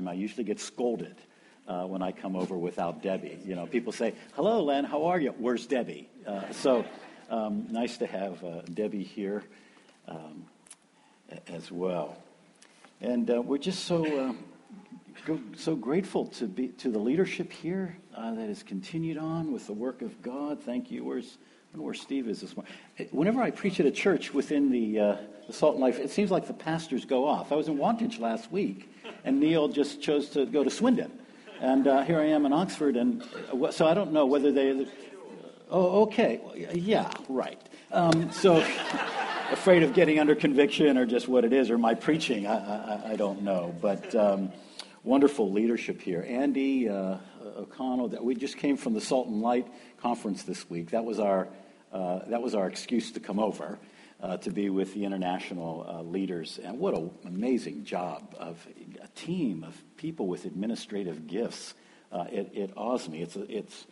time, I usually get scolded uh, when I come over without Debbie. You know, people say, "Hello, Len, how are you? Where's Debbie?" Uh, so um, nice to have uh, Debbie here um, as well. And uh, we're just so uh, so grateful to be to the leadership here uh, that has continued on with the work of God. Thank you. Where's where Steve is this morning. Whenever I preach at a church within the, uh, the Salt and Light, it seems like the pastors go off. I was in Wantage last week, and Neil just chose to go to Swindon. And uh, here I am in Oxford, and uh, so I don't know whether they. Oh, okay. Yeah, right. Um, so, afraid of getting under conviction or just what it is, or my preaching, I, I, I don't know. But um, wonderful leadership here. Andy uh, O'Connell, that we just came from the Salt and Light conference this week. That was our, uh, that was our excuse to come over. Uh, to be with the international uh, leaders. And what an amazing job of a team of people with administrative gifts. Uh, it, it awes me. It's, it's,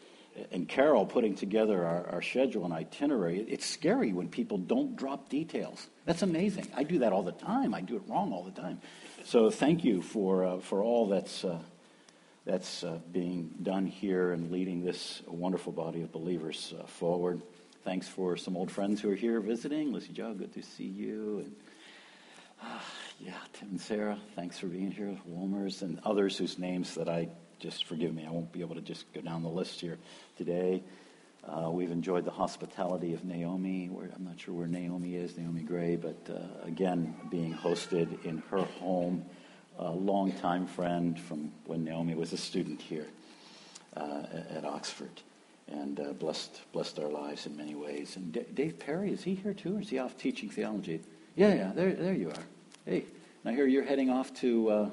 and Carol putting together our, our, schedule and itinerary. It's scary when people don't drop details. That's amazing. I do that all the time. I do it wrong all the time. So thank you for, uh, for all that's, uh, that's uh, being done here and leading this wonderful body of believers forward. Thanks for some old friends who are here visiting. Lucy Joe, good to see you. And uh, yeah, Tim and Sarah, thanks for being here. Wolmers and others whose names that I just forgive me, I won't be able to just go down the list here today. Uh, we've enjoyed the hospitality of Naomi. Where, I'm not sure where Naomi is, Naomi Gray, but uh, again, being hosted in her home, a longtime friend from when Naomi was a student here uh, at Oxford and uh, blessed blessed our lives in many ways. And D- Dave Perry is he here too, or is he off teaching theology? Yeah, yeah, there there you are. Hey, I hear you're heading off to uh,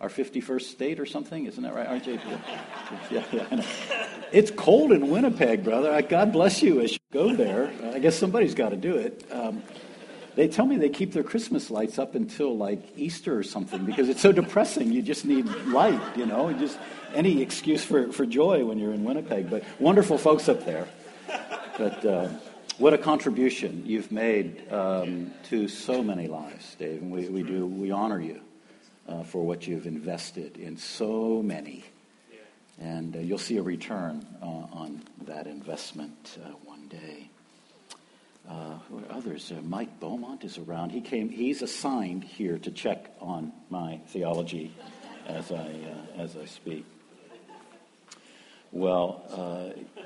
our 51st state or something. Isn't that right, RJ? Yeah, yeah It's cold in Winnipeg, brother. God bless you as you go there. I guess somebody's got to do it. Um, they tell me they keep their Christmas lights up until like Easter or something because it's so depressing. You just need light, you know, just any excuse for, for joy when you're in Winnipeg. But wonderful folks up there. But uh, what a contribution you've made um, to so many lives, Dave. And we, we do, we honor you uh, for what you've invested in so many. And uh, you'll see a return uh, on that investment uh, one day. Uh, others? Uh, Mike Beaumont is around. He came. He's assigned here to check on my theology as I uh, as I speak. Well, uh,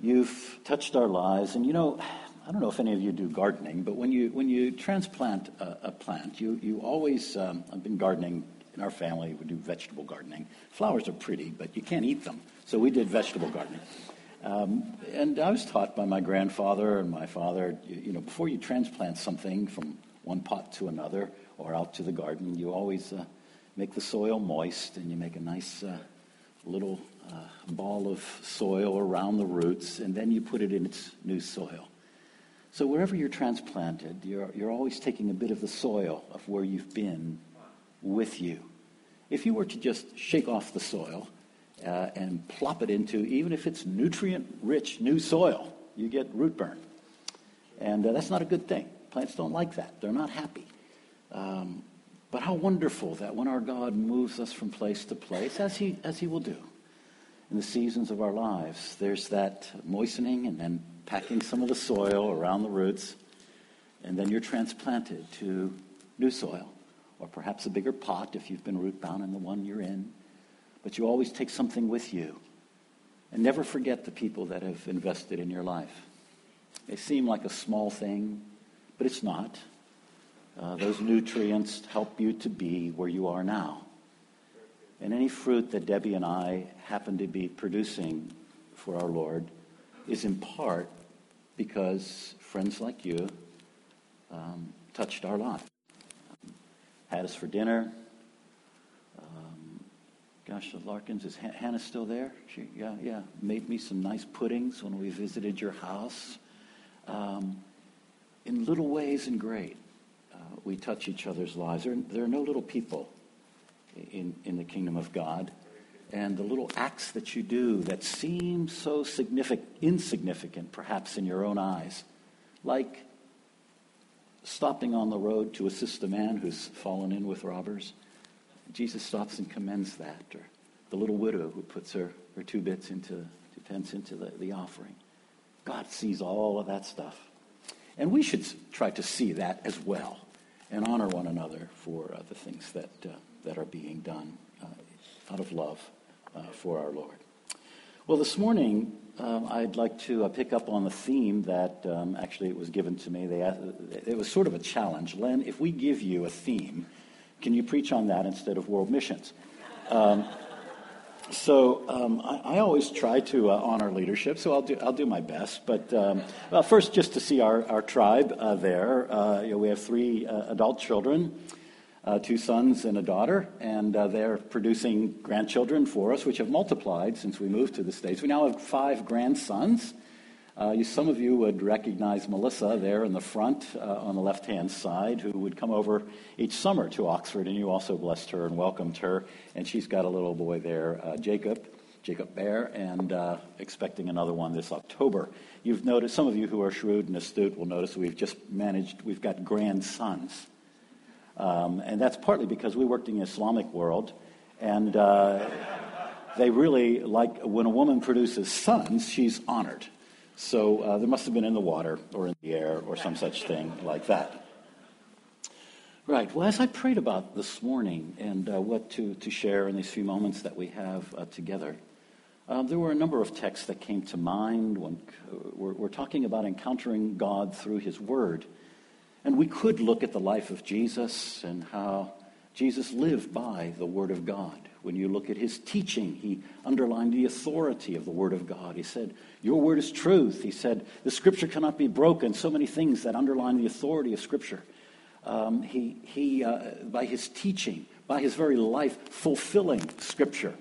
you've touched our lives, and you know, I don't know if any of you do gardening, but when you when you transplant a, a plant, you you always. Um, I've been gardening in our family. We do vegetable gardening. Flowers are pretty, but you can't eat them, so we did vegetable gardening. Um, and I was taught by my grandfather and my father, you, you, know, before you transplant something from one pot to another or out to the garden, you always uh, make the soil moist and you make a nice uh, little uh, ball of soil around the roots, and then you put it in its new soil. So wherever you're transplanted, you're, you're always taking a bit of the soil of where you've been with you. If you were to just shake off the soil, uh, and plop it into, even if it's nutrient rich new soil, you get root burn. And uh, that's not a good thing. Plants don't like that, they're not happy. Um, but how wonderful that when our God moves us from place to place, as he, as he will do in the seasons of our lives, there's that moistening and then packing some of the soil around the roots, and then you're transplanted to new soil, or perhaps a bigger pot if you've been root bound in the one you're in but you always take something with you. And never forget the people that have invested in your life. They seem like a small thing, but it's not. Uh, those nutrients help you to be where you are now. And any fruit that Debbie and I happen to be producing for our Lord is in part because friends like you um, touched our life, had us for dinner, Gosh, the Larkins, is Hannah still there? She, yeah, yeah. Made me some nice puddings when we visited your house. Um, in little ways and great, uh, we touch each other's lives. There, there are no little people in, in the kingdom of God. And the little acts that you do that seem so significant, insignificant, perhaps in your own eyes, like stopping on the road to assist a man who's fallen in with robbers Jesus stops and commends that. Or the little widow who puts her, her two bits into, two pence into the, the offering. God sees all of that stuff. And we should try to see that as well and honor one another for uh, the things that, uh, that are being done uh, out of love uh, for our Lord. Well, this morning, um, I'd like to uh, pick up on the theme that um, actually it was given to me. They, it was sort of a challenge. Len, if we give you a theme, can you preach on that instead of world missions? Um, so um, I, I, always try to uh, honor leadership, so I'll do, I'll do my best. But um, well, first, just to see our, our tribe uh, there. Uh, you know, we have three uh, adult children, uh, two sons and a daughter, and uh, they're producing grandchildren for us, which have multiplied since we moved to the States. We now have five grandsons. Uh, you, some of you would recognize Melissa there in the front uh, on the left hand side, who would come over each summer to Oxford, and you also blessed her and welcomed her. And she's got a little boy there, uh, Jacob, Jacob Bear, and uh, expecting another one this October. You've noticed, some of you who are shrewd and astute will notice we've just managed, we've got grandsons. Um, and that's partly because we worked in the Islamic world, and uh, they really like when a woman produces sons, she's honored. So uh, there must have been in the water or in the air or some such thing like that. Right. Well, as I prayed about this morning and uh, what to, to share in these few moments that we have uh, together, um, there were a number of texts that came to mind. When, uh, we're, we're talking about encountering God through His Word. And we could look at the life of Jesus and how Jesus lived by the Word of God. When you look at his teaching, he underlined the authority of the Word of God. He said, Your Word is truth. He said, The Scripture cannot be broken. So many things that underline the authority of Scripture. Um, he, he uh, by his teaching, by his very life, fulfilling Scripture.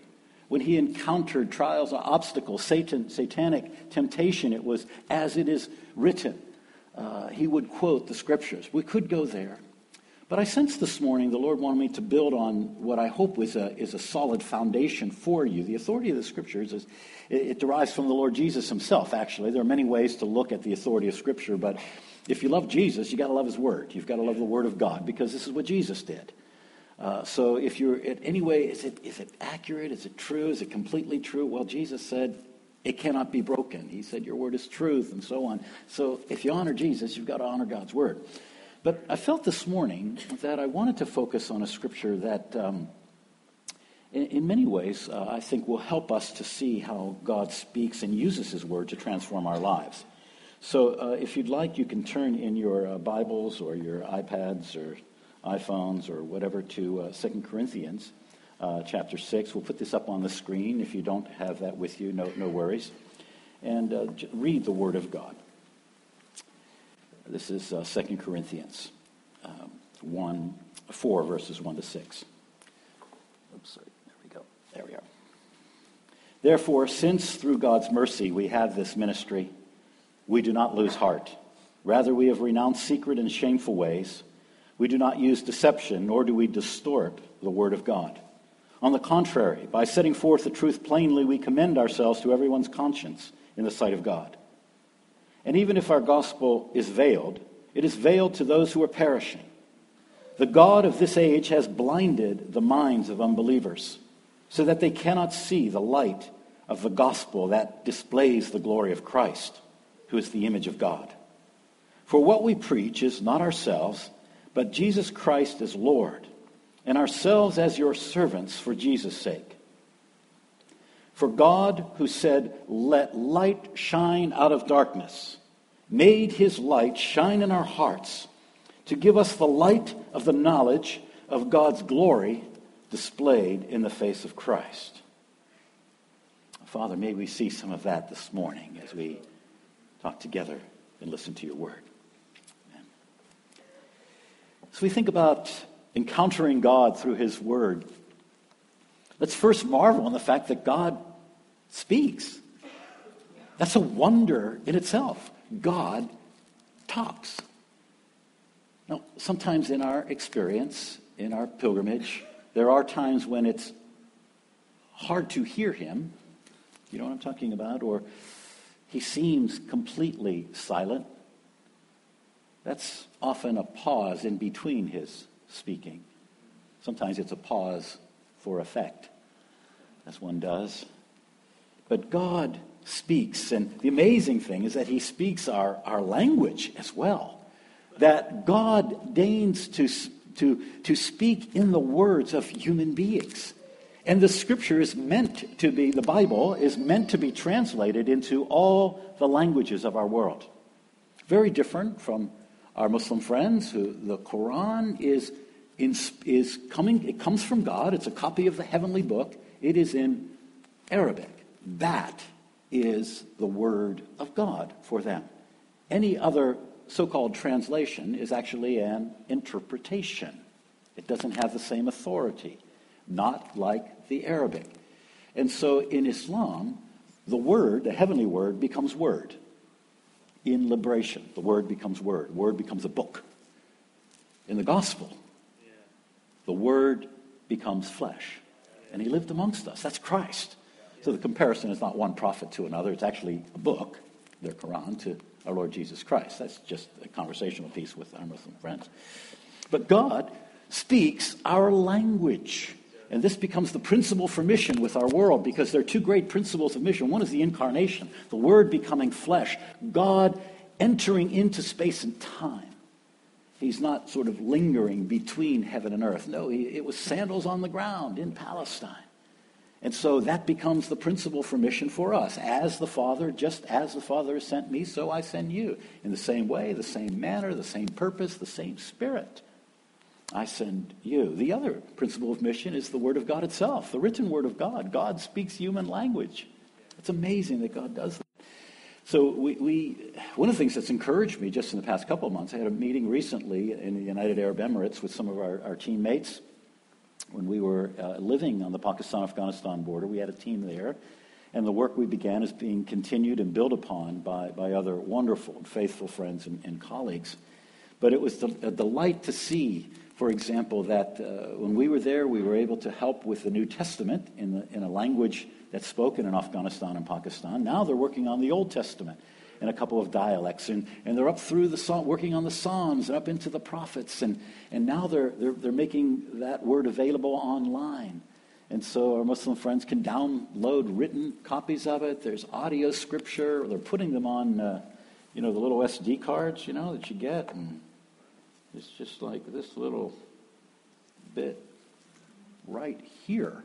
When he encountered trials or obstacles, Satan, satanic temptation, it was as it is written. Uh, he would quote the Scriptures. We could go there. But I sense this morning the Lord wanted me to build on what I hope is a, is a solid foundation for you. The authority of the Scriptures is, it, it derives from the Lord Jesus himself, actually. There are many ways to look at the authority of Scripture, but if you love Jesus, you've got to love his Word. You've got to love the Word of God because this is what Jesus did. Uh, so if you're in any way, is it, is it accurate? Is it true? Is it completely true? Well, Jesus said, it cannot be broken. He said, Your word is truth, and so on. So if you honor Jesus, you've got to honor God's word. But I felt this morning that I wanted to focus on a scripture that, um, in, in, many ways, uh, I think will help us to see how God speaks and uses His Word to transform our lives. So, uh, if you'd like, you can turn in your uh, Bibles or your iPads or iPhones or whatever to uh, 2 Corinthians uh, chapter 6. We'll put this up on the screen. If you don't have that with you, no, no worries. And uh, read the Word of God. This is uh, 2 Corinthians um, 1, 4, verses 1 to 6. Oops, sorry. There we go. There we are. Therefore, since through God's mercy we have this ministry, we do not lose heart. Rather, we have renounced secret and shameful ways. We do not use deception, nor do we distort the word of God. On the contrary, by setting forth the truth plainly, we commend ourselves to everyone's conscience in the sight of God. And even if our gospel is veiled, it is veiled to those who are perishing. The God of this age has blinded the minds of unbelievers so that they cannot see the light of the gospel that displays the glory of Christ, who is the image of God. For what we preach is not ourselves, but Jesus Christ as Lord, and ourselves as your servants for Jesus' sake. For God, who said, Let light shine out of darkness, made his light shine in our hearts to give us the light of the knowledge of God's glory displayed in the face of Christ. Father, may we see some of that this morning as we talk together and listen to your word. Amen. As we think about encountering God through his word, Let's first marvel in the fact that God speaks. That's a wonder in itself. God talks. Now, sometimes in our experience, in our pilgrimage, there are times when it's hard to hear him. You know what I'm talking about? Or he seems completely silent. That's often a pause in between his speaking. Sometimes it's a pause for effect, as one does. But God speaks, and the amazing thing is that He speaks our, our language as well. That God deigns to, to, to speak in the words of human beings. And the scripture is meant to be, the Bible is meant to be translated into all the languages of our world. Very different from our Muslim friends who the Quran is, is coming, it comes from God. It's a copy of the heavenly book. It is in Arabic. That is the word of God for them. Any other so called translation is actually an interpretation. It doesn't have the same authority, not like the Arabic. And so in Islam, the word, the heavenly word, becomes word. In liberation, the word becomes word. Word becomes a book. In the gospel, the word becomes flesh. And he lived amongst us. That's Christ. So the comparison is not one prophet to another, it's actually a book, the Quran, to our Lord Jesus Christ. That's just a conversational piece with our Muslim friends. But God speaks our language. And this becomes the principle for mission with our world because there are two great principles of mission. One is the incarnation, the Word becoming flesh, God entering into space and time. He's not sort of lingering between heaven and earth. No, he, it was sandals on the ground in Palestine. And so that becomes the principle for mission for us. As the Father, just as the Father has sent me, so I send you. In the same way, the same manner, the same purpose, the same Spirit. I send you. The other principle of mission is the Word of God itself, the written Word of God. God speaks human language. It's amazing that God does that. So we, we, one of the things that's encouraged me just in the past couple of months, I had a meeting recently in the United Arab Emirates with some of our, our teammates when we were uh, living on the Pakistan-Afghanistan border. We had a team there, and the work we began is being continued and built upon by, by other wonderful and faithful friends and, and colleagues. But it was a delight to see for example, that uh, when we were there, we were able to help with the New Testament in, the, in a language that's spoken in Afghanistan and Pakistan. Now they're working on the Old Testament in a couple of dialects, and, and they're up through the psalm, working on the Psalms and up into the prophets, and, and now they're, they're, they're making that word available online. And so our Muslim friends can download written copies of it. There's audio scripture. They're putting them on, uh, you know, the little SD cards, you know, that you get. And it's just like this little bit right here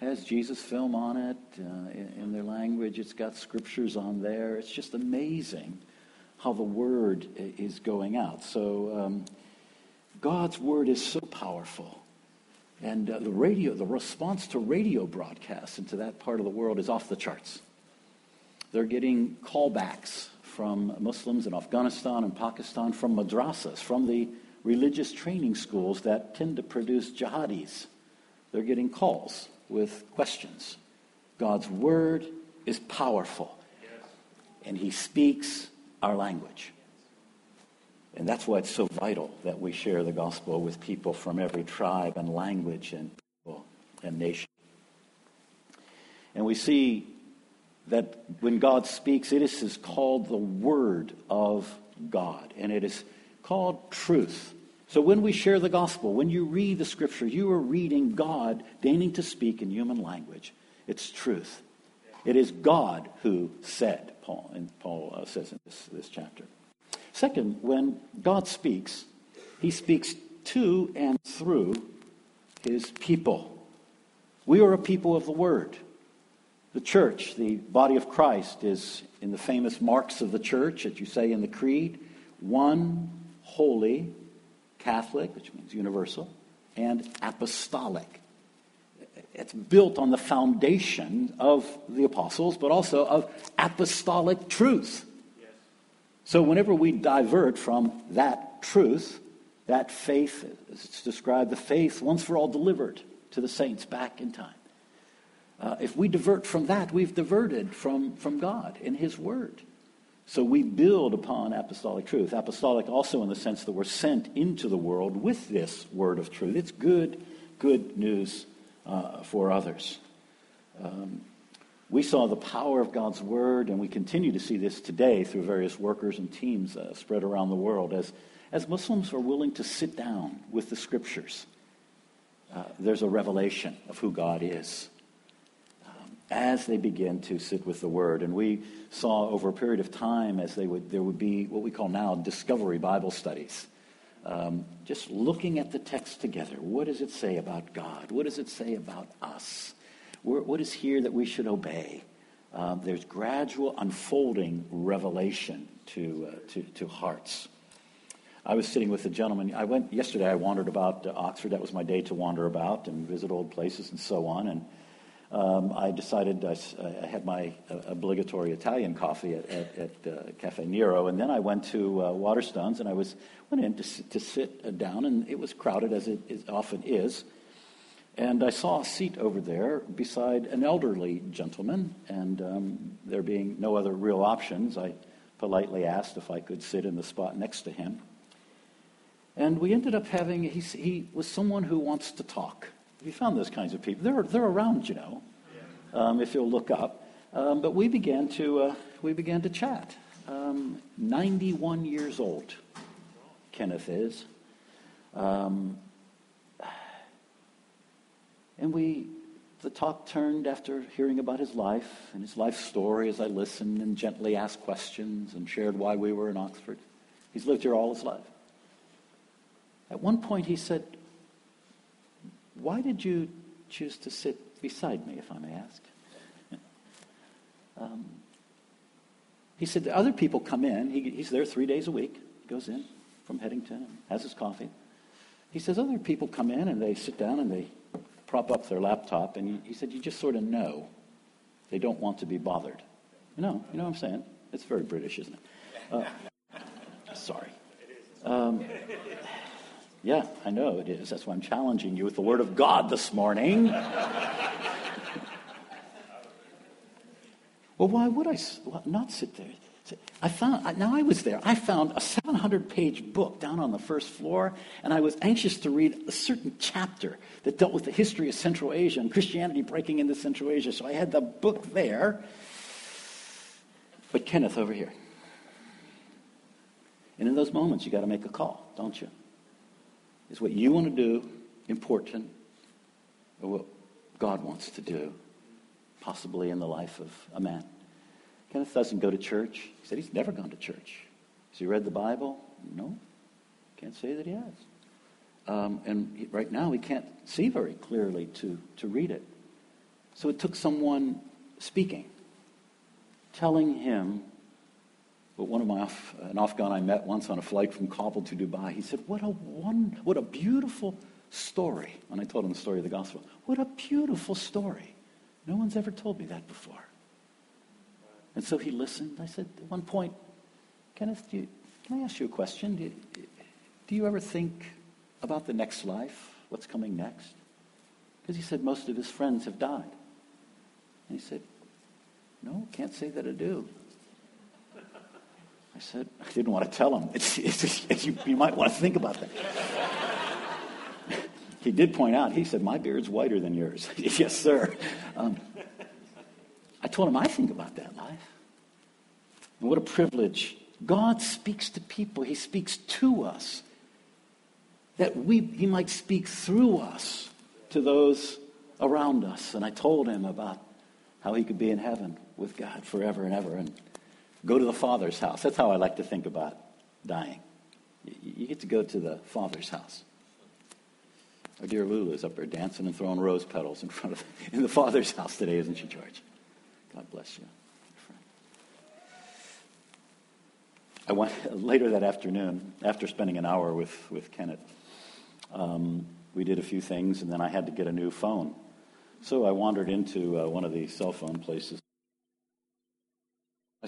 has Jesus film on it uh, in, in, their language. It's got scriptures on there. It's just amazing how the word is going out. So um, God's word is so powerful. And uh, the radio, the response to radio broadcasts into that part of the world is off the charts. They're getting callbacks from Muslims in Afghanistan and Pakistan, from madrasas, from the religious training schools that tend to produce jihadis. They're getting calls with questions. God's word is powerful, and He speaks our language. And that's why it's so vital that we share the gospel with people from every tribe and language and people and nation. And we see that when God speaks, it is called the Word of God. And it is called truth. So when we share the gospel, when you read the scripture, you are reading God deigning to speak in human language. It's truth. It is God who said, Paul, and Paul uh, says in this, this chapter. Second, when God speaks, he speaks to and through his people. We are a people of the word. The church, the body of Christ, is in the famous marks of the church that you say in the creed one holy, Catholic, which means universal, and apostolic. It's built on the foundation of the apostles, but also of apostolic truth. So whenever we divert from that truth, that faith, it's described, the faith once for all delivered to the saints back in time. Uh, if we divert from that, we've diverted from, from God and His Word. So we build upon apostolic truth. Apostolic also in the sense that we're sent into the world with this word of truth. It's good, good news uh, for others. Um, we saw the power of God's word, and we continue to see this today through various workers and teams uh, spread around the world as, as Muslims are willing to sit down with the scriptures uh, there's a revelation of who God is as they begin to sit with the Word. And we saw over a period of time as they would, there would be what we call now discovery Bible studies. Um, just looking at the text together. What does it say about God? What does it say about us? What is here that we should obey? Um, there's gradual unfolding revelation to, uh, to, to hearts. I was sitting with a gentleman. I went yesterday. I wandered about uh, Oxford. That was my day to wander about and visit old places and so on. And um, I decided I, I, had my uh, obligatory Italian coffee at, at, at uh, Caffè Nero, and then I went to uh, Waterstones and I was went in to, to sit uh, down, and it was crowded as it is, often is. And I saw a seat over there beside an elderly gentleman, and um, there being no other real options, I politely asked if I could sit in the spot next to him. And we ended up having, he, he was someone who wants to talk. We found those kinds of people. They're, they're around, you know, um, if you'll look up. Um, but we began to, uh, we began to chat. Um, 91 years old, Kenneth is. Um, and we, the talk turned after hearing about his life and his life story as I listened and gently asked questions and shared why we were in Oxford. He's lived here all his life. At one point, he said, Why did you choose to sit beside me, if I may ask? Um, he said, the Other people come in. He, he's there three days a week. He goes in from Headington and has his coffee. He says, Other people come in and they sit down and they prop up their laptop. And he, he said, You just sort of know they don't want to be bothered. You know, you know what I'm saying? It's very British, isn't it? Uh, sorry. Um, yeah, I know it is. That's why I'm challenging you with the Word of God this morning. well, why would I not sit there? I found, now I was there, I found a 700 page book down on the first floor, and I was anxious to read a certain chapter that dealt with the history of Central Asia and Christianity breaking into Central Asia. So I had the book there. But Kenneth over here. And in those moments, you got to make a call, don't you? Is what you want to do important or what God wants to do, possibly in the life of a man? Kenneth doesn't go to church. He said he's never gone to church. Has he read the Bible? No. Can't say that he has. Um, and he, right now, he can't see very clearly to, to read it. So it took someone speaking, telling him but one of my an Afghan I met once on a flight from Kabul to Dubai, he said, "What a one, what a beautiful story." And I told him the story of the gospel, what a beautiful story. No one's ever told me that before. And so he listened. I said, at one point, Kenneth, you, can I ask you a question? Do you, do you ever think about the next life? What's coming next? Because he said most of his friends have died. And he said, No, can't say that I do. I said, I didn't want to tell him. It's, it's, you, you might want to think about that. he did point out, he said, My beard's whiter than yours. yes, sir. Um, I told him, I think about that life. And what a privilege. God speaks to people, He speaks to us. That we, He might speak through us to those around us. And I told him about how he could be in heaven with God forever and ever. And Go to the Father's house. That's how I like to think about dying. You get to go to the Father's house. Our dear Lulu is up there dancing and throwing rose petals in front of in the Father's house today, isn't she, George? God bless you. I went later that afternoon, after spending an hour with, with Kenneth, um, we did a few things, and then I had to get a new phone. So I wandered into uh, one of the cell phone places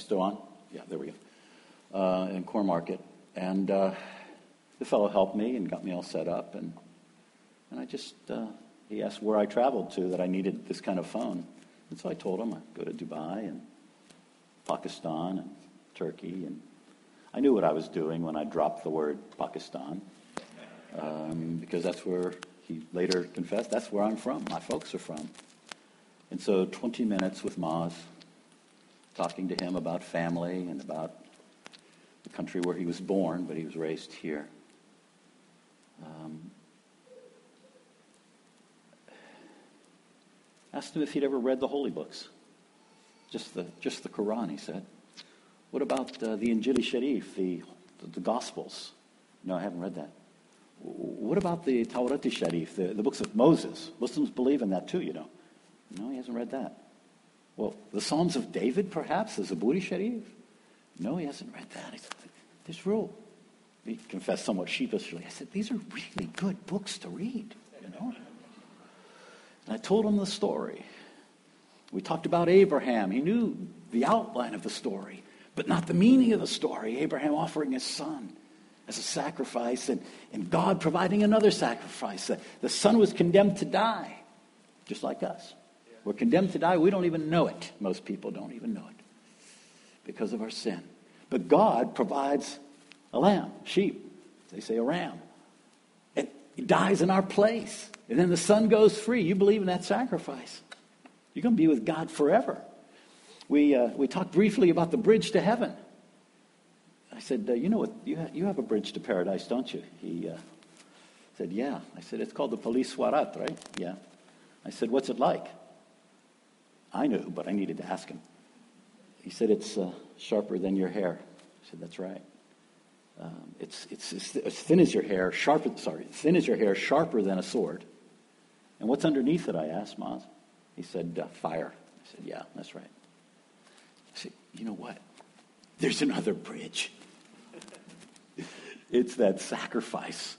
still on? Yeah, there we go. Uh, in Cornmarket. And uh, the fellow helped me and got me all set up. And, and I just, uh, he asked where I traveled to that I needed this kind of phone. And so I told him I'd go to Dubai and Pakistan and Turkey. And I knew what I was doing when I dropped the word Pakistan. Um, because that's where he later confessed, that's where I'm from. My folks are from. And so 20 minutes with Maz talking to him about family and about the country where he was born, but he was raised here. Um, Asked him if he'd ever read the holy books. Just the, just the Quran, he said. What about uh, the Injil Sharif, the, the, the, Gospels? No, I haven't read that. What about the Tawrat Sharif, the, the books of Moses? Muslims believe in that too, you know. No, he hasn't read that. Well, the Psalms of David, perhaps, the Zaburi Sharif? No, he hasn't read that. He said, this rule. He confessed somewhat sheepishly. I said, these are really good books to read, you know. And I told him the story. We talked about Abraham. He knew the outline of the story, but not the meaning of the story. Abraham offering his son as a sacrifice and, and God providing another sacrifice. The, the son was condemned to die, just like us. We're condemned to die. We don't even know it. Most people don't even know it because of our sin. But God provides a lamb, sheep. They say a ram. And he dies in our place. And then the son goes free. You believe in that sacrifice. You're going to be with God forever. We, uh, we talked briefly about the bridge to heaven. I said, uh, You know what? You, ha- you have a bridge to paradise, don't you? He uh, said, Yeah. I said, It's called the Pul-i-Sirat, right? Yeah. I said, What's it like? I knew, but I needed to ask him. He said, It's uh, sharper than your hair. I said, That's right. Um, it's, it's, it's, as thin as your hair, sharper, sorry, thin as your hair, sharper than a sword. And what's underneath it? I asked Maz. He said, uh, Fire. I said, Yeah, that's right. I said, You know what? There's another bridge. it's that sacrifice,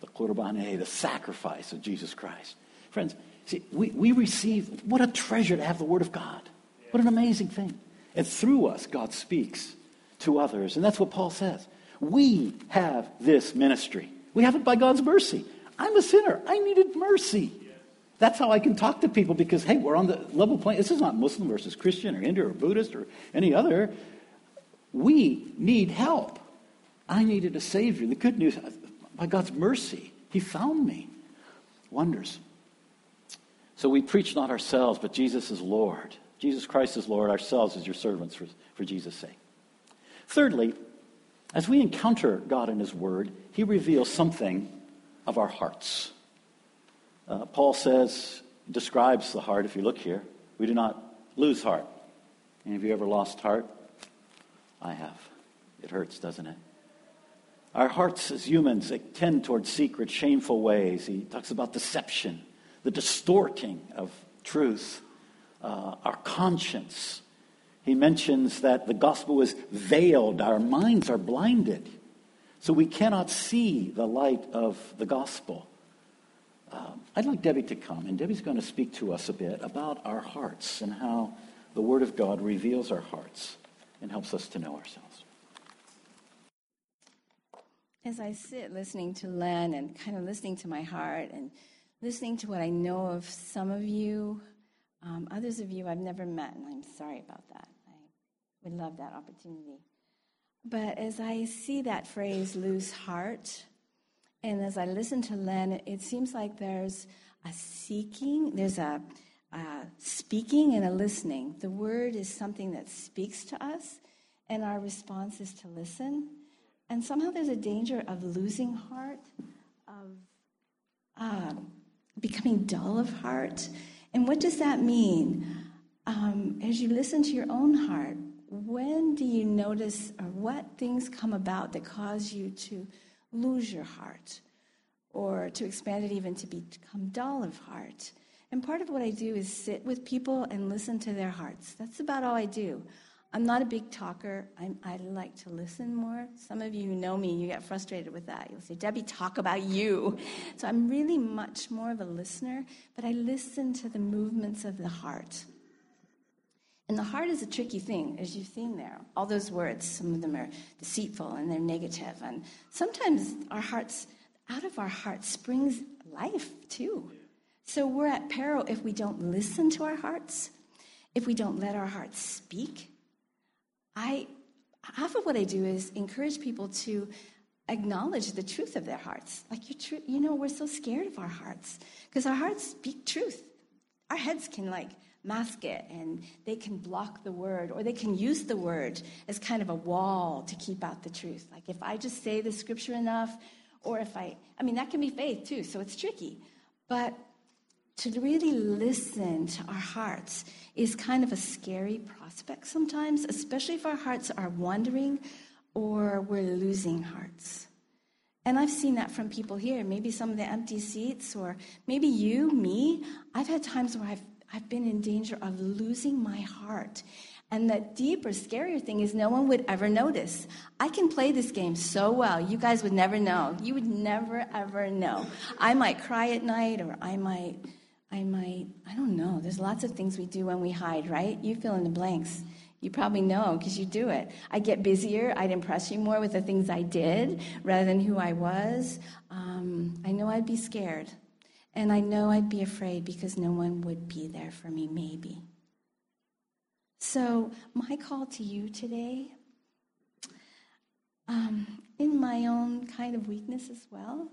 the Qurbaneh, the sacrifice of Jesus Christ. Friends, see, we, we receive, what a treasure to have the Word of God. What an amazing thing. And through us, God speaks to others. And that's what Paul says. We have this ministry. We have it by God's mercy. I'm a sinner. I needed mercy. That's how I can talk to people because, hey, we're on the level plane. This is not Muslim versus Christian or Hindu or Buddhist or any other. We need help. I needed a Savior. The good news, by God's mercy, He found me. Wonders. So we preach not ourselves, but Jesus is Lord. Jesus Christ is Lord, ourselves as your servants for, for Jesus' sake. Thirdly, as we encounter God in His Word, He reveals something of our hearts. Uh, Paul says, describes the heart, if you look here, we do not lose heart. Any of you ever lost heart? I have. It hurts, doesn't it? Our hearts as humans tend towards secret, shameful ways. He talks about deception, the distorting of truth, uh, our conscience. He mentions that the gospel is veiled, our minds are blinded. So we cannot see the light of the gospel. Um, I'd like Debbie to come, and Debbie's going to speak to us a bit about our hearts and how the Word of God reveals our hearts and helps us to know ourselves. As I sit listening to Len and kind of listening to my heart and listening to what I know of some of you, um, others of you I've never met, and I'm sorry about that. I would love that opportunity. But as I see that phrase, lose heart, and as I listen to Len, it seems like there's a seeking, there's a, a speaking and a listening. The word is something that speaks to us, and our response is to listen. And somehow there's a danger of losing heart, of um, becoming dull of heart. And what does that mean? Um, as you listen to your own heart, when do you notice or what things come about that cause you to lose your heart or to expand it even to become dull of heart? And part of what I do is sit with people and listen to their hearts. That's about all I do. I'm not a big talker. I'm, i like to listen more. Some of you know me, you get frustrated with that. You'll say, Debbie, talk about you. So I'm really much more of a listener, but I listen to the movements of the heart. And the heart is a tricky thing, as you've seen there. All those words, some of them are deceitful and they're negative. And sometimes our hearts, out of our hearts springs life too. So we're at peril if we don't listen to our hearts, if we don't let our hearts speak. I half of what I do is encourage people to acknowledge the truth of their hearts. Like you, tr- you know, we're so scared of our hearts because our hearts speak truth. Our heads can like mask it and they can block the word or they can use the word as kind of a wall to keep out the truth. Like if I just say the scripture enough, or if I, I mean, that can be faith too, so it's tricky. But to really listen to our hearts is kind of a scary prospect sometimes, especially if our hearts are wandering or we're losing hearts. And I've seen that from people here, maybe some of the empty seats, or maybe you, me. I've had times where I've, I've been in danger of losing my heart. And the deeper, scarier thing is no one would ever notice. I can play this game so well, you guys would never know. You would never, ever know. I might cry at night, or I might, I might, I don't know. There's lots of things we do when we hide, right? You fill in the blanks. You probably know because you do it. I get busier. I'd impress you more with the things I did rather than who I was. Um, I know I'd be scared. And I know I'd be afraid because no one would be there for me, maybe. So, my call to you today, um, in my own kind of weakness as well,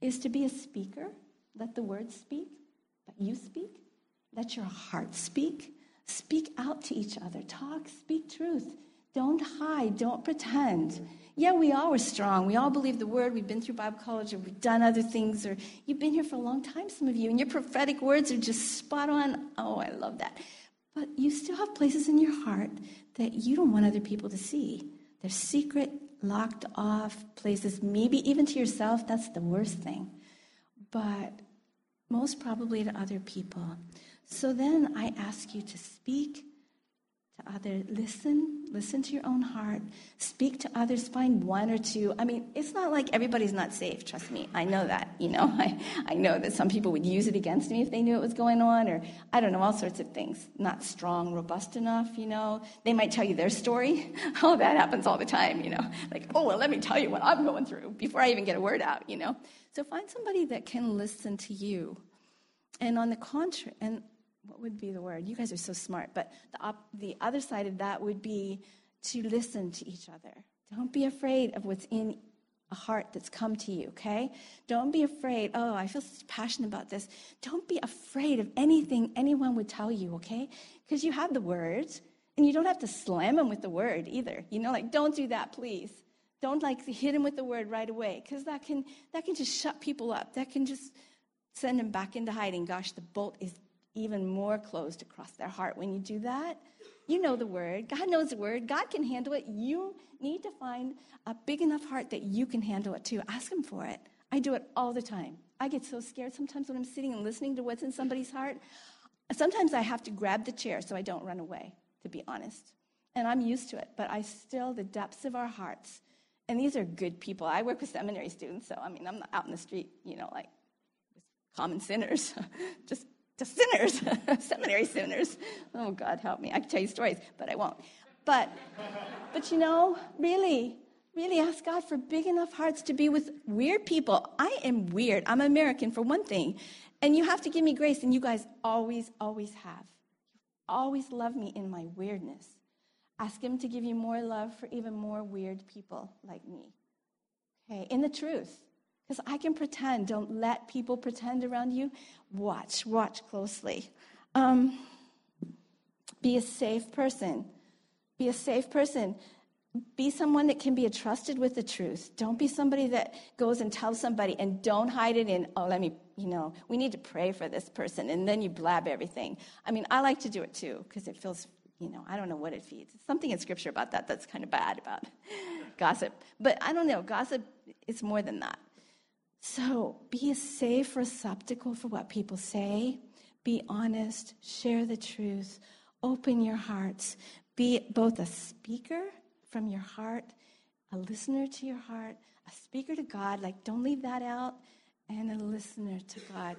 is to be a speaker. Let the words speak, you speak. Let your heart speak. Speak out to each other. Talk, speak truth. Don't hide, don't pretend. Yeah, we all are strong. We all believe the word. We've been through Bible college or we've done other things, or you've been here for a long time, some of you, and your prophetic words are just spot on. Oh, I love that. But you still have places in your heart that you don't want other people to see. They're secret, locked off places, maybe even to yourself. That's the worst thing. But most probably to other people. So then I ask you to speak to others, listen, listen to your own heart, speak to others, find one or two. I mean, it's not like everybody's not safe, trust me. I know that, you know. I, I know that some people would use it against me if they knew it was going on, or I don't know, all sorts of things. Not strong, robust enough, you know. They might tell you their story. oh, that happens all the time, you know. Like, oh, well, let me tell you what I'm going through before I even get a word out, you know. So find somebody that can listen to you. And on the contrary, and what would be the word? You guys are so smart. But the, op- the other side of that would be to listen to each other. Don't be afraid of what's in a heart that's come to you, okay? Don't be afraid, oh, I feel so passionate about this. Don't be afraid of anything anyone would tell you, okay? Because you have the words, and you don't have to slam them with the word either. You know, like, don't do that, please. Don't like hit them with the word right away, because that can that can just shut people up. That can just send them back into hiding. Gosh, the bolt is even more closed across their heart when you do that. You know the word. God knows the word. God can handle it. You need to find a big enough heart that you can handle it too. Ask Him for it. I do it all the time. I get so scared sometimes when I'm sitting and listening to what's in somebody's heart. Sometimes I have to grab the chair so I don't run away, to be honest. And I'm used to it, but I still, the depths of our hearts, and these are good people. I work with seminary students, so I mean, I'm not out in the street, you know, like common sinners, just to sinners, seminary sinners. Oh, God help me. I could tell you stories, but I won't. But, but you know, really, really ask God for big enough hearts to be with weird people. I am weird. I'm American, for one thing. And you have to give me grace, and you guys always, always have. You always love me in my weirdness. Ask Him to give you more love for even more weird people like me. Okay, in the truth. Because I can pretend. Don't let people pretend around you. Watch, watch closely. Um, be a safe person. Be a safe person. Be someone that can be trusted with the truth. Don't be somebody that goes and tells somebody and don't hide it in, oh, let me, you know, we need to pray for this person. And then you blab everything. I mean, I like to do it too because it feels, you know, I don't know what it feeds. something in scripture about that that's kind of bad about gossip. But I don't know. Gossip is more than that. So be a safe receptacle for what people say. Be honest, share the truth, open your hearts. Be both a speaker from your heart, a listener to your heart, a speaker to God, like don't leave that out, and a listener to God.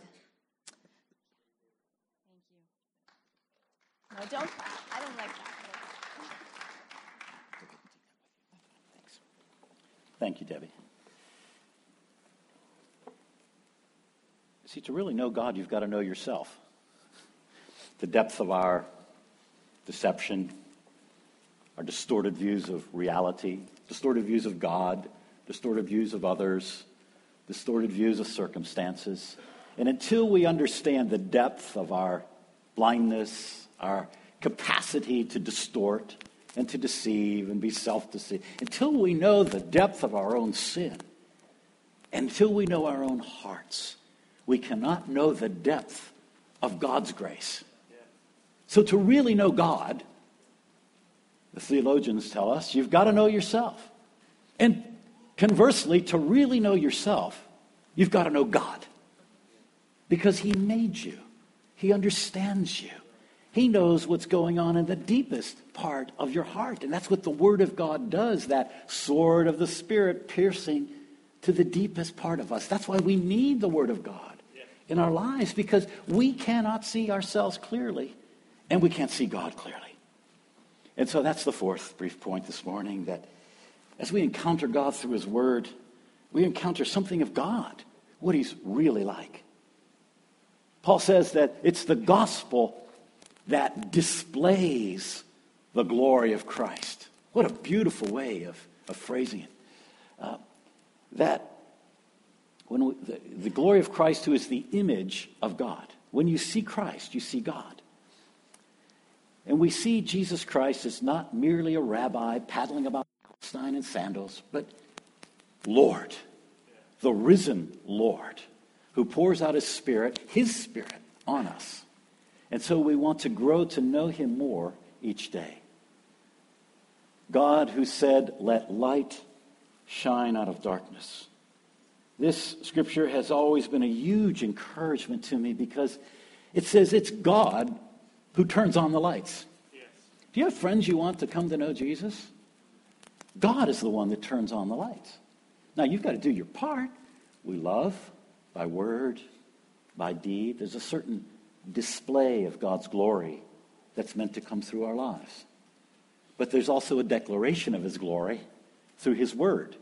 Thank you. No, don't I don't like that. Thank you, Debbie. See, to really know God, you've got to know yourself. The depth of our deception, our distorted views of reality, distorted views of God, distorted views of others, distorted views of circumstances. And until we understand the depth of our blindness, our capacity to distort and to deceive and be self deceived, until we know the depth of our own sin, until we know our own hearts, we cannot know the depth of God's grace. So, to really know God, the theologians tell us, you've got to know yourself. And conversely, to really know yourself, you've got to know God. Because He made you, He understands you, He knows what's going on in the deepest part of your heart. And that's what the Word of God does that sword of the Spirit piercing to the deepest part of us. That's why we need the Word of God in our lives because we cannot see ourselves clearly and we can't see God clearly. And so that's the fourth brief point this morning that as we encounter God through His Word, we encounter something of God, what He's really like. Paul says that it's the gospel that displays the glory of Christ. What a beautiful way of, of phrasing it. Uh, that when we, the, the glory of Christ, who is the image of God, when you see Christ, you see God. And we see Jesus Christ as not merely a rabbi paddling about Palestine in sandals, but Lord, the risen Lord, who pours out his Spirit, his Spirit, on us. And so we want to grow to know him more each day. God, who said, Let light shine out of darkness. This scripture has always been a huge encouragement to me because it says it's God who turns on the lights. Yes. Do you have friends you want to come to know Jesus? God is the one that turns on the lights. Now, you've got to do your part. We love by word, by deed. There's a certain display of God's glory that's meant to come through our lives. But there's also a declaration of his glory through his word.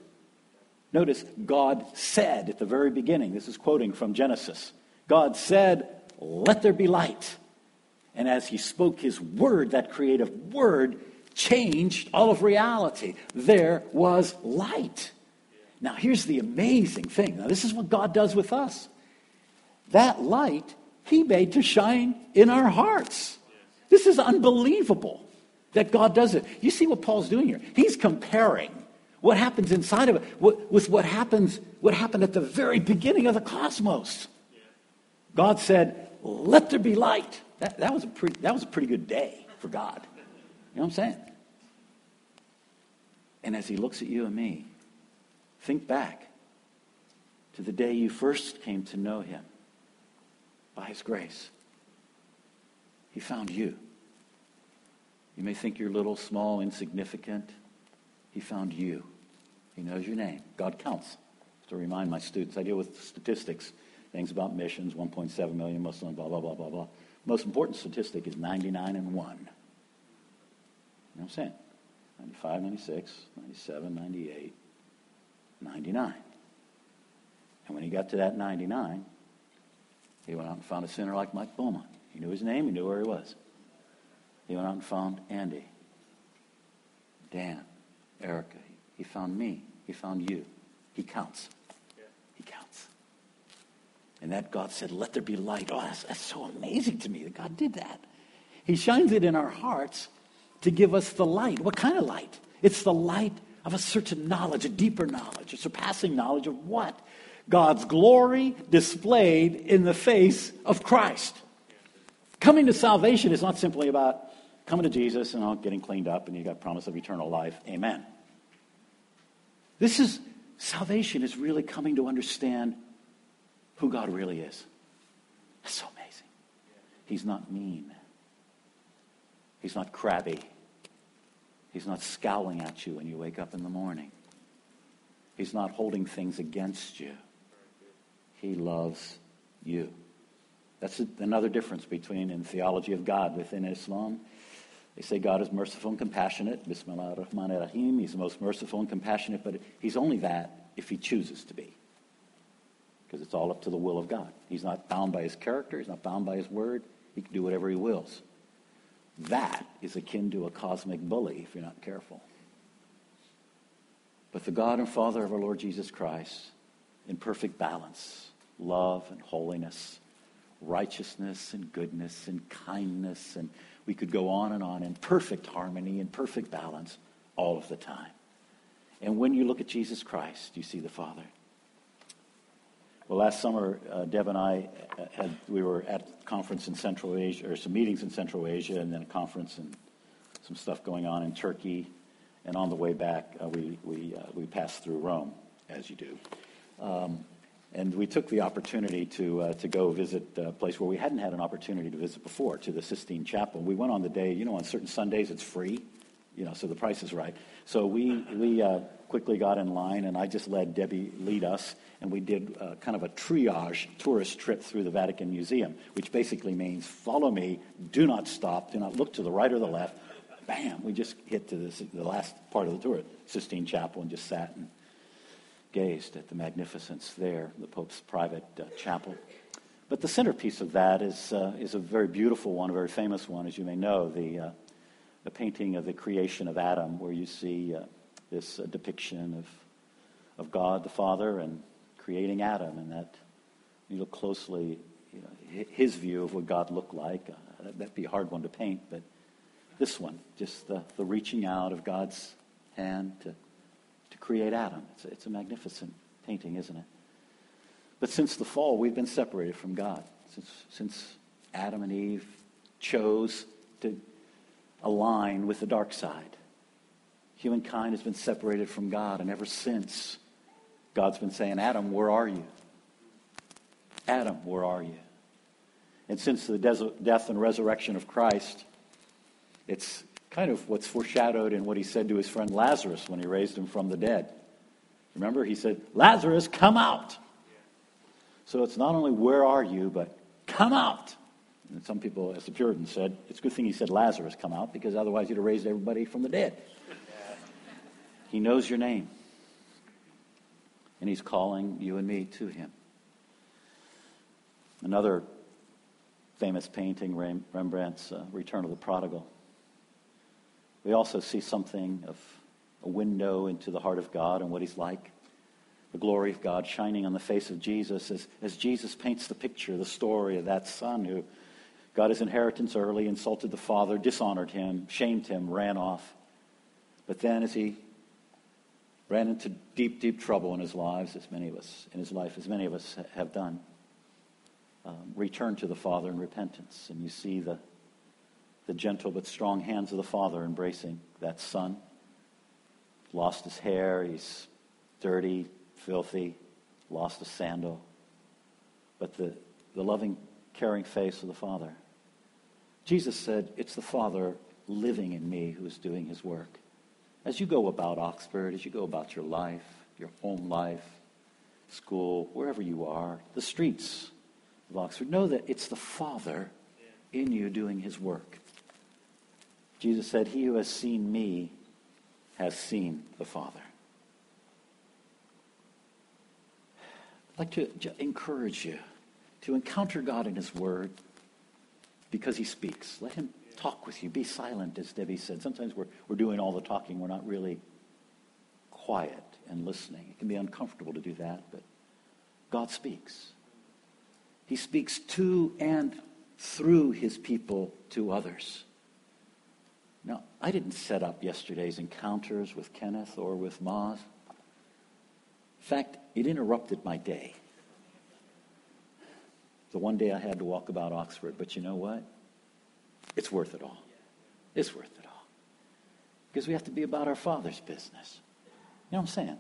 Notice, God said at the very beginning, this is quoting from Genesis God said, Let there be light. And as he spoke his word, that creative word changed all of reality. There was light. Now, here's the amazing thing. Now, this is what God does with us. That light he made to shine in our hearts. This is unbelievable that God does it. You see what Paul's doing here? He's comparing what happens inside of it with what happens what happened at the very beginning of the cosmos. God said, "Let there be light." That, that, was a pretty, that was a pretty good day for God. You know what I'm saying? And as he looks at you and me, think back to the day you first came to know him by his grace. He found you. You may think you're little, small, insignificant. He found you. He knows your name. God counts. To remind my students, I deal with statistics, things about missions, 1.7 million Muslims, blah, blah, blah, blah, blah. Most important statistic is 99 and 1. You know what I'm saying? 95, 96, 97, 98, 99. And when he got to that 99, he went out and found a sinner like Mike Beaumont. He knew his name, he knew where he was. He went out and found Andy, Dan, Erica. He found me. He found you. He counts. He counts. And that God said, Let there be light. Oh, that's, that's so amazing to me that God did that. He shines it in our hearts to give us the light. What kind of light? It's the light of a certain knowledge, a deeper knowledge, a surpassing knowledge of what? God's glory displayed in the face of Christ. Coming to salvation is not simply about coming to Jesus and all getting cleaned up and you got promise of eternal life. Amen. This is salvation is really coming to understand who God really is. That's so amazing. He's not mean. He's not crabby. He's not scowling at you when you wake up in the morning. He's not holding things against you. He loves you. That's another difference between in theology of God within Islam they say God is merciful and compassionate. Bismillah ar-Rahman ar-Rahim. He's the most merciful and compassionate, but he's only that if he chooses to be. Because it's all up to the will of God. He's not bound by his character. He's not bound by his word. He can do whatever he wills. That is akin to a cosmic bully if you're not careful. But the God and Father of our Lord Jesus Christ, in perfect balance, love and holiness, righteousness and goodness and kindness and we could go on and on in perfect harmony and perfect balance all of the time. And when you look at Jesus Christ, you see the Father. Well, last summer, uh, Deb and I uh, had, we were at a conference in Central Asia, or some meetings in Central Asia, and then a conference and some stuff going on in Turkey. And on the way back, uh, we, we, uh, we passed through Rome, as you do. Um, and we took the opportunity to, uh, to go visit a place where we hadn't had an opportunity to visit before, to the Sistine Chapel. We went on the day, you know, on certain Sundays it's free, you know, so the price is right. So we, we uh, quickly got in line, and I just let Debbie lead us, and we did uh, kind of a triage tourist trip through the Vatican Museum, which basically means follow me, do not stop, do not look to the right or the left. Bam! We just hit to this, the last part of the tour, Sistine Chapel, and just sat and gazed at the magnificence there, the Pope's private uh, chapel. But the centerpiece of that is, uh, is a very beautiful one, a very famous one, as you may know, the, uh, the painting of the creation of Adam, where you see uh, this uh, depiction of, of God the Father and creating Adam, and that you look closely, you know, his view of what God looked like. Uh, that'd be a hard one to paint, but this one, just the, the reaching out of God's hand to, to create Adam. It's a, it's a magnificent painting, isn't it? But since the fall, we've been separated from God. Since, since Adam and Eve chose to align with the dark side, humankind has been separated from God. And ever since, God's been saying, Adam, where are you? Adam, where are you? And since the death and resurrection of Christ, it's kind of what's foreshadowed in what he said to his friend Lazarus when he raised him from the dead. Remember, he said, Lazarus, come out. So it's not only where are you, but come out. And some people, as the Puritans said, it's a good thing he said Lazarus come out because otherwise he'd have raised everybody from the dead. He knows your name. And he's calling you and me to him. Another famous painting, Rembrandt's uh, Return of the Prodigal. We also see something of a window into the heart of God and what He's like. The glory of God shining on the face of Jesus as, as Jesus paints the picture, the story of that son who got his inheritance early, insulted the father, dishonored him, shamed him, ran off. But then as he ran into deep, deep trouble in his lives, as many of us, in his life, as many of us have done, um, returned to the Father in repentance. And you see the the gentle but strong hands of the father embracing that son. Lost his hair, he's dirty, filthy, lost a sandal. But the, the loving, caring face of the father. Jesus said, It's the Father living in me who is doing his work. As you go about Oxford, as you go about your life, your home life, school, wherever you are, the streets of Oxford, know that it's the Father in you doing his work. Jesus said, He who has seen me has seen the Father. I'd like to encourage you to encounter God in His Word because He speaks. Let Him talk with you. Be silent, as Debbie said. Sometimes we're, we're doing all the talking, we're not really quiet and listening. It can be uncomfortable to do that, but God speaks. He speaks to and through His people to others. Now, I didn't set up yesterday's encounters with Kenneth or with Maz. In fact, it interrupted my day. The one day I had to walk about Oxford, but you know what? It's worth it all. It's worth it all. Because we have to be about our Father's business. You know what I'm saying?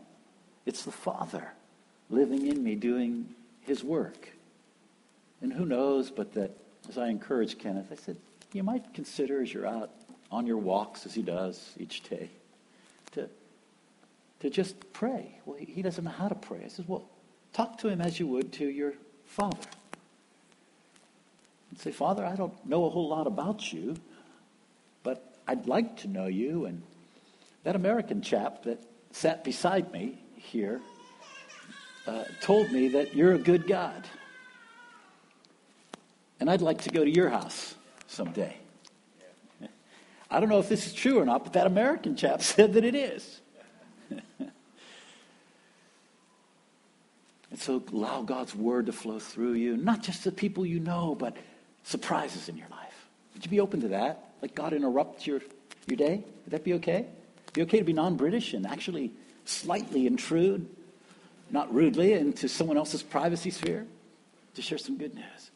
It's the Father living in me doing his work. And who knows but that, as I encouraged Kenneth, I said, you might consider as you're out on your walks as he does each day to, to just pray. Well, he doesn't know how to pray. I says, well, talk to him as you would to your father. And say, Father, I don't know a whole lot about you, but I'd like to know you. And that American chap that sat beside me here uh, told me that you're a good God. And I'd like to go to your house someday. I don't know if this is true or not, but that American chap said that it is. and so allow God's word to flow through you, not just the people you know, but surprises in your life. Would you be open to that? Like God interrupt your, your day? Would that be okay? Be okay to be non British and actually slightly intrude? not rudely, into someone else's privacy sphere to share some good news.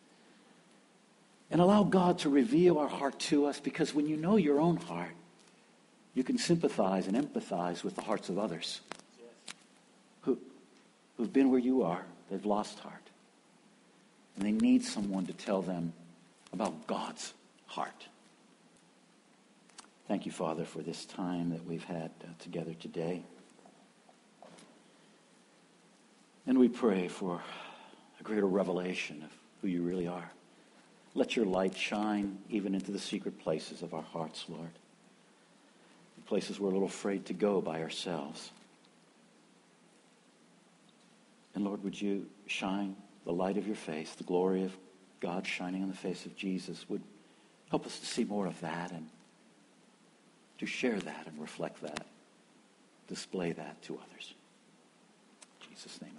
And allow God to reveal our heart to us because when you know your own heart, you can sympathize and empathize with the hearts of others who, who've been where you are. They've lost heart. And they need someone to tell them about God's heart. Thank you, Father, for this time that we've had uh, together today. And we pray for a greater revelation of who you really are. Let your light shine even into the secret places of our hearts, Lord. The places we're a little afraid to go by ourselves. And Lord, would you shine the light of your face, the glory of God shining on the face of Jesus would help us to see more of that and to share that and reflect that, display that to others. In Jesus' name.